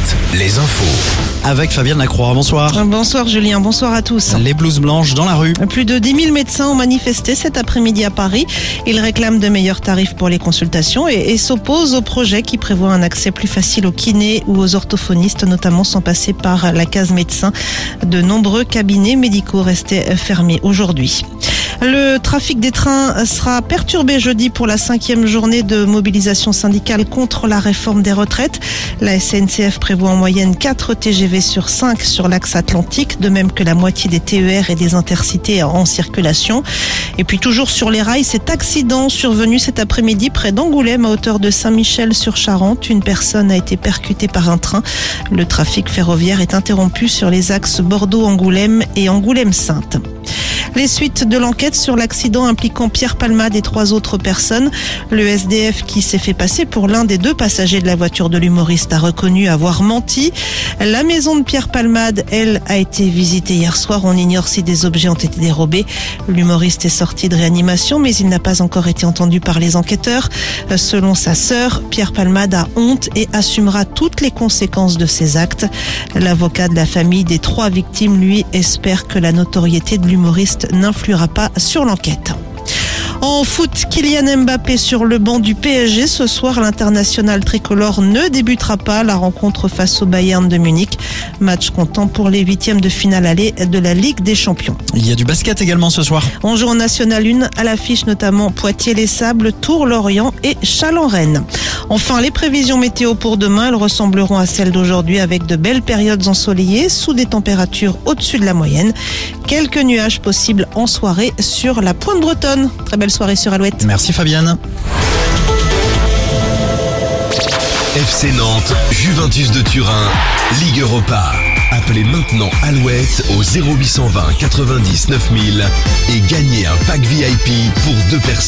Alouette, les infos. Avec Fabienne Lacroix, bonsoir. Bonsoir Julien, bonsoir à tous. Les blouses blanches dans la rue. Plus de 10 000 médecins ont manifesté cet après-midi à Paris. Ils réclament de meilleurs tarifs pour les consultations et, et s'opposent au projet qui prévoit un accès plus facile aux kinés ou aux orthophonistes, notamment sans passer par la case médecin. De nombreux cabinets médicaux restaient fermés aujourd'hui. Le trafic des trains sera perturbé jeudi pour la cinquième journée de mobilisation syndicale contre la réforme des retraites. La SNCF prévoit en moyenne 4 TGV sur 5 sur l'axe atlantique, de même que la moitié des TER et des intercités en circulation. Et puis toujours sur les rails, cet accident survenu cet après-midi près d'Angoulême à hauteur de Saint-Michel sur Charente. Une personne a été percutée par un train. Le trafic ferroviaire est interrompu sur les axes Bordeaux-Angoulême et Angoulême-Sainte. Les suites de l'enquête sur l'accident impliquant Pierre Palmade et trois autres personnes. Le SDF qui s'est fait passer pour l'un des deux passagers de la voiture de l'humoriste a reconnu avoir menti. La maison de Pierre Palmade, elle, a été visitée hier soir. On ignore si des objets ont été dérobés. L'humoriste est sorti de réanimation, mais il n'a pas encore été entendu par les enquêteurs. Selon sa sœur, Pierre Palmade a honte et assumera toutes les conséquences de ses actes. L'avocat de la famille des trois victimes, lui, espère que la notoriété de l'humoriste n'influera pas sur l'enquête. En foot, Kylian Mbappé sur le banc du PSG. Ce soir, l'international tricolore ne débutera pas la rencontre face au Bayern de Munich. Match comptant pour les huitièmes de finale aller de la Ligue des Champions. Il y a du basket également ce soir. On joue en National 1 à l'affiche notamment Poitiers-les Sables, Tours-Lorient et Chalon-Rennes. Enfin, les prévisions météo pour demain, elles ressembleront à celles d'aujourd'hui avec de belles périodes ensoleillées sous des températures au-dessus de la moyenne. Quelques nuages possibles en soirée sur la pointe bretonne. Très belle soirée sur Alouette. Merci Fabienne. FC Nantes, Juventus de Turin, Ligue Europa. Appelez maintenant Alouette au 0820 90 9000 et gagnez un pack VIP pour deux personnes.